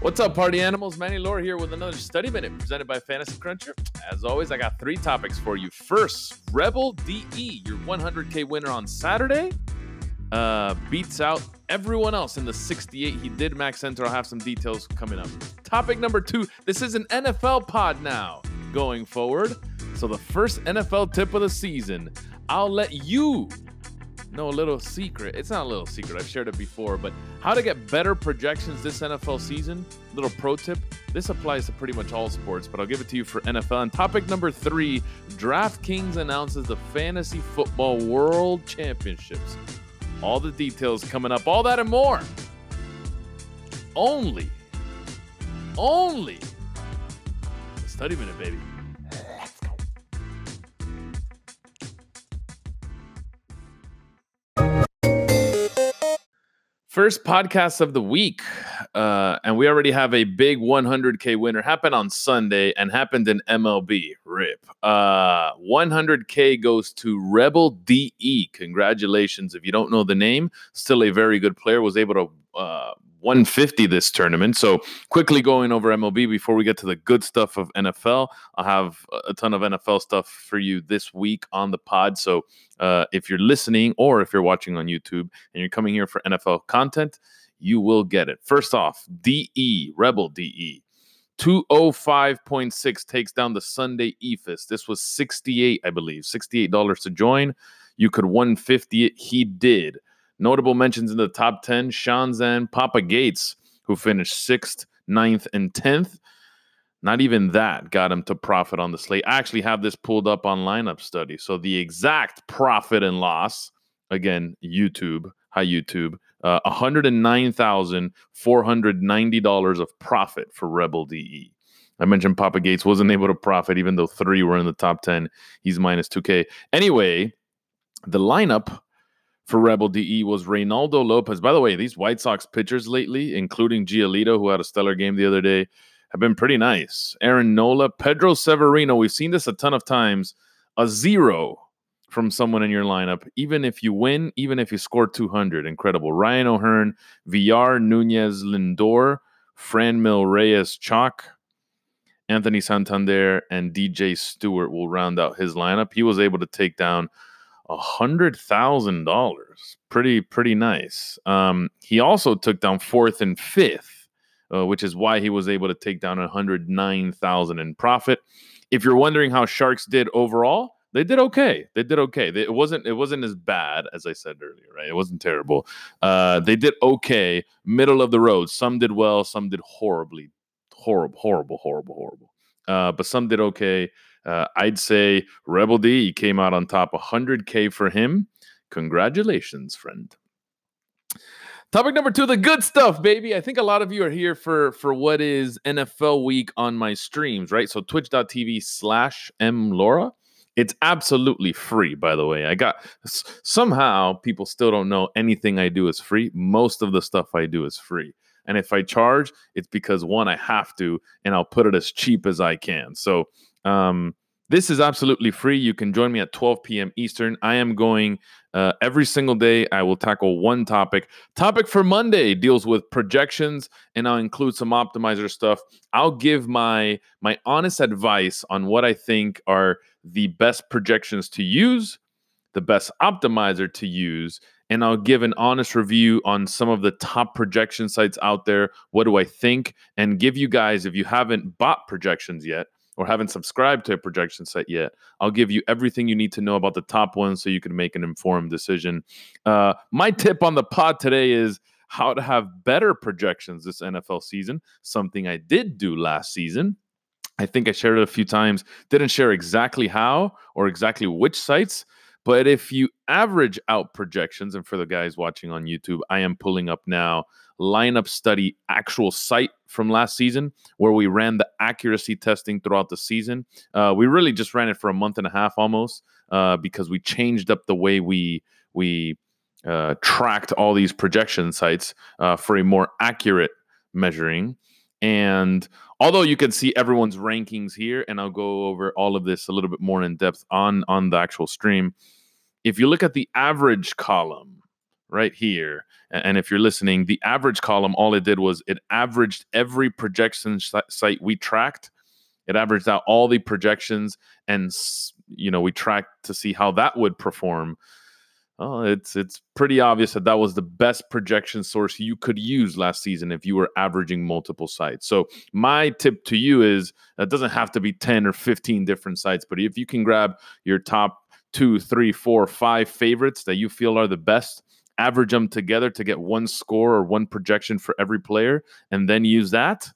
What's up, party animals? Manny Lora here with another study minute presented by Fantasy Cruncher. As always, I got three topics for you. First, Rebel DE, your 100K winner on Saturday, uh, beats out everyone else in the 68 he did max enter. I'll have some details coming up. Topic number two this is an NFL pod now going forward. So, the first NFL tip of the season, I'll let you know a little secret. It's not a little secret, I've shared it before, but how to get better projections this NFL season. Little pro tip. This applies to pretty much all sports, but I'll give it to you for NFL. And topic number three DraftKings announces the Fantasy Football World Championships. All the details coming up, all that and more. Only, only study minute, baby. First podcast of the week. Uh, and we already have a big 100K winner. Happened on Sunday and happened in MLB. Rip. Uh, 100K goes to Rebel DE. Congratulations. If you don't know the name, still a very good player. Was able to uh, 150 this tournament. So quickly going over MLB before we get to the good stuff of NFL. I'll have a ton of NFL stuff for you this week on the pod. So uh, if you're listening or if you're watching on YouTube and you're coming here for NFL content, you will get it. First off, DE, Rebel DE. 205.6 takes down the Sunday EFIS. This was 68, I believe, $68 to join. You could 150 it. He did. Notable mentions in the top 10 Shanzan Papa Gates, who finished sixth, ninth, and 10th. Not even that got him to profit on the slate. I actually have this pulled up on lineup study. So the exact profit and loss, again, YouTube, hi YouTube, uh, $109,490 of profit for Rebel DE. I mentioned Papa Gates wasn't able to profit, even though three were in the top 10. He's minus 2K. Anyway, the lineup for Rebel DE was Reynaldo Lopez. By the way, these White Sox pitchers lately, including Giolito, who had a stellar game the other day, have been pretty nice. Aaron Nola, Pedro Severino. We've seen this a ton of times. A zero from someone in your lineup, even if you win, even if you score 200. Incredible. Ryan O'Hearn, VR, Nunez, Lindor, Franmil Reyes, Chalk, Anthony Santander, and DJ Stewart will round out his lineup. He was able to take down a hundred thousand dollars. Pretty, pretty nice. Um, he also took down fourth and fifth, uh, which is why he was able to take down a hundred nine thousand in profit. If you're wondering how Sharks did overall, they did okay. They did okay. They, it wasn't it wasn't as bad as I said earlier, right? It wasn't terrible. Uh, they did okay, middle of the road. Some did well, some did horribly, horrible, horrible, horrible, horrible. Uh, but some did okay. Uh, I'd say Rebel D came out on top, 100K for him. Congratulations, friend. Topic number two, the good stuff, baby. I think a lot of you are here for for what is NFL week on my streams, right? So twitch.tv slash M Lora. It's absolutely free, by the way. I got somehow people still don't know anything I do is free. Most of the stuff I do is free. And if I charge, it's because one, I have to, and I'll put it as cheap as I can. So um, this is absolutely free. You can join me at 12 p.m. Eastern. I am going uh, every single day. I will tackle one topic. Topic for Monday deals with projections, and I'll include some optimizer stuff. I'll give my my honest advice on what I think are the best projections to use, the best optimizer to use, and I'll give an honest review on some of the top projection sites out there. What do I think? And give you guys, if you haven't bought projections yet or haven't subscribed to a projection site yet, I'll give you everything you need to know about the top ones so you can make an informed decision. Uh, my tip on the pod today is how to have better projections this NFL season, something I did do last season. I think I shared it a few times, didn't share exactly how or exactly which sites. But if you average out projections, and for the guys watching on YouTube, I am pulling up now lineup study actual site from last season where we ran the accuracy testing throughout the season. Uh, we really just ran it for a month and a half almost uh, because we changed up the way we we uh, tracked all these projection sites uh, for a more accurate measuring. And although you can see everyone's rankings here, and I'll go over all of this a little bit more in depth on on the actual stream. If you look at the average column, right here. And if you're listening, the average column, all it did was it averaged every projection site we tracked. It averaged out all the projections, and you know we tracked to see how that would perform. Well, it's it's pretty obvious that that was the best projection source you could use last season if you were averaging multiple sites. So my tip to you is it doesn't have to be ten or fifteen different sites, but if you can grab your top two, three, four, five favorites that you feel are the best average them together to get one score or one projection for every player, and then use that,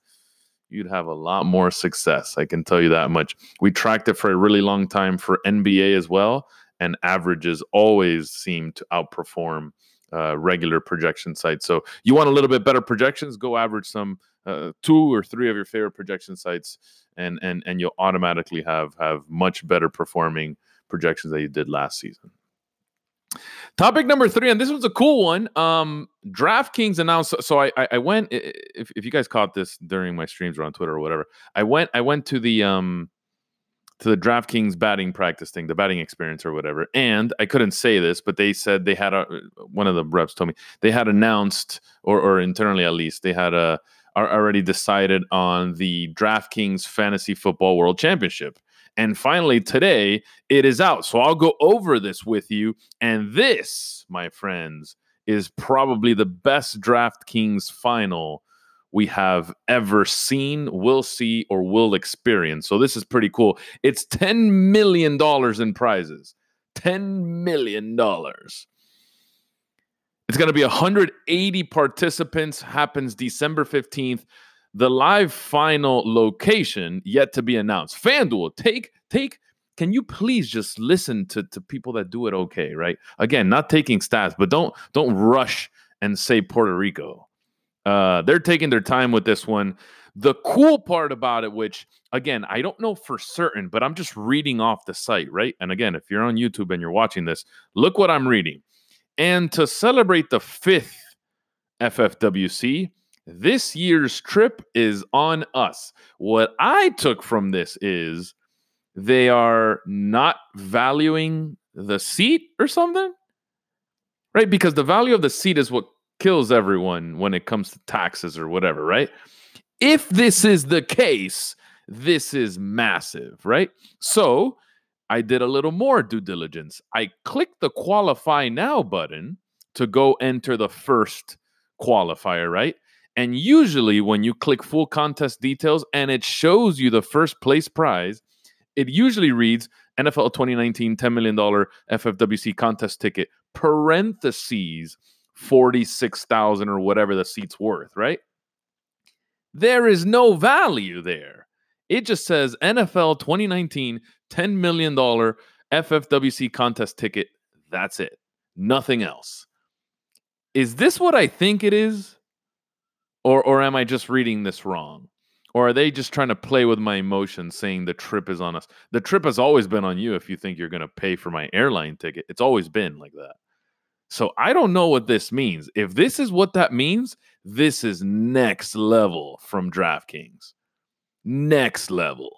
you'd have a lot more success. I can tell you that much. We tracked it for a really long time for NBA as well, and averages always seem to outperform uh, regular projection sites. So you want a little bit better projections? Go average some uh, two or three of your favorite projection sites, and and and you'll automatically have have much better performing projections that you did last season. Topic number three, and this was a cool one. Um, DraftKings announced. So I, I, I went. If, if you guys caught this during my streams or on Twitter or whatever, I went. I went to the um, to the DraftKings batting practice thing, the batting experience or whatever. And I couldn't say this, but they said they had a. One of the reps told me they had announced, or or internally at least, they had a are already decided on the DraftKings Fantasy Football World Championship. And finally, today it is out. So I'll go over this with you. And this, my friends, is probably the best DraftKings final we have ever seen, will see, or will experience. So this is pretty cool. It's $10 million in prizes. $10 million. It's going to be 180 participants, happens December 15th the live final location yet to be announced. FanDuel, take take. Can you please just listen to to people that do it okay, right? Again, not taking stats, but don't don't rush and say Puerto Rico. Uh, they're taking their time with this one. The cool part about it, which again, I don't know for certain, but I'm just reading off the site, right? And again, if you're on YouTube and you're watching this, look what I'm reading. And to celebrate the fifth FFWC, this year's trip is on us. What I took from this is they are not valuing the seat or something, right? Because the value of the seat is what kills everyone when it comes to taxes or whatever, right? If this is the case, this is massive, right? So I did a little more due diligence. I clicked the qualify now button to go enter the first qualifier, right? And usually, when you click full contest details and it shows you the first place prize, it usually reads NFL 2019 $10 million FFWC contest ticket, parentheses 46,000 or whatever the seat's worth, right? There is no value there. It just says NFL 2019 $10 million FFWC contest ticket. That's it. Nothing else. Is this what I think it is? Or or am I just reading this wrong? Or are they just trying to play with my emotions saying the trip is on us? The trip has always been on you if you think you're going to pay for my airline ticket. It's always been like that. So I don't know what this means. If this is what that means, this is next level from DraftKings. Next level.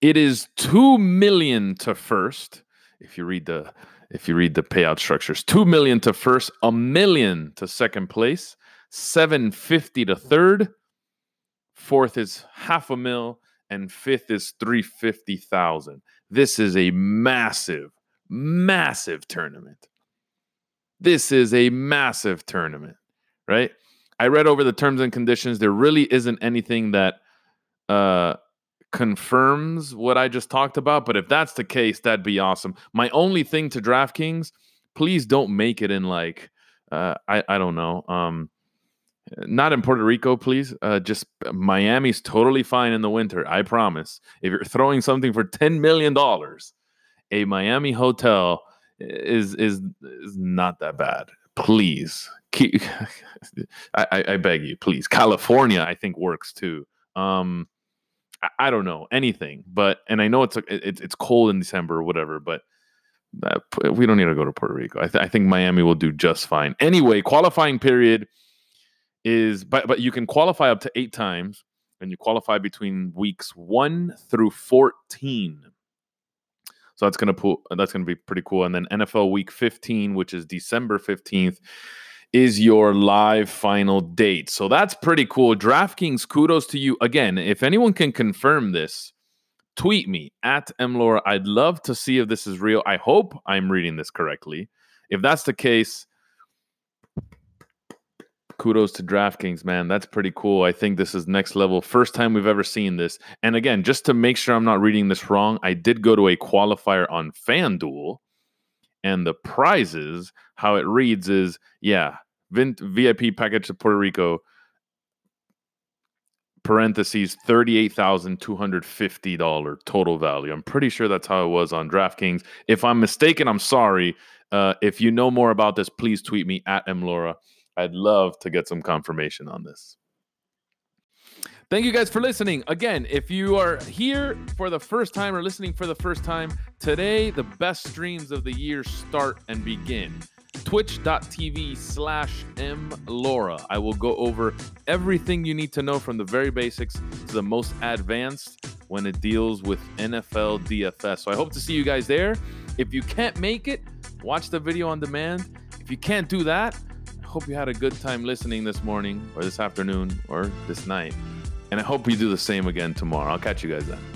It is 2 million to first. If you read the if you read the payout structures, 2 million to first, a million to second place, 750 to third. Fourth is half a mil, and fifth is 350,000. This is a massive, massive tournament. This is a massive tournament, right? I read over the terms and conditions. There really isn't anything that uh, confirms what I just talked about. But if that's the case, that'd be awesome. My only thing to DraftKings, please don't make it in like uh, I I don't know. Um, not in Puerto Rico, please. Uh, just Miami's totally fine in the winter. I promise. If you're throwing something for ten million dollars, a Miami hotel is is is not that bad. Please, keep, I, I beg you, please. California, I think works too. Um, I, I don't know anything, but and I know it's it's it's cold in December or whatever, but that, we don't need to go to Puerto Rico. I, th- I think Miami will do just fine. Anyway, qualifying period is but but you can qualify up to eight times and you qualify between weeks one through 14 So that's gonna pull. Uh, that's gonna be pretty cool. And then NFL Week 15, which is December 15th, is your live final date. So that's pretty cool. DraftKings, kudos to you again. If anyone can confirm this, tweet me at mlora. I'd love to see if this is real. I hope I'm reading this correctly. If that's the case, kudos to DraftKings, man. That's pretty cool. I think this is next level. First time we've ever seen this. And again, just to make sure I'm not reading this wrong, I did go to a qualifier on FanDuel, and the prizes, how it reads is yeah, VIP package to Puerto Rico, parentheses, $38,250 total value. I'm pretty sure that's how it was on DraftKings. If I'm mistaken, I'm sorry. Uh, if you know more about this, please tweet me at mlora. I'd love to get some confirmation on this. Thank you guys for listening. Again, if you are here for the first time or listening for the first time, today the best streams of the year start and begin. Twitch.tv slash mlora. I will go over everything you need to know from the very basics to the most advanced when it deals with NFL DFS. So I hope to see you guys there. If you can't make it, watch the video on demand. If you can't do that, hope you had a good time listening this morning or this afternoon or this night. And I hope you do the same again tomorrow. I'll catch you guys then.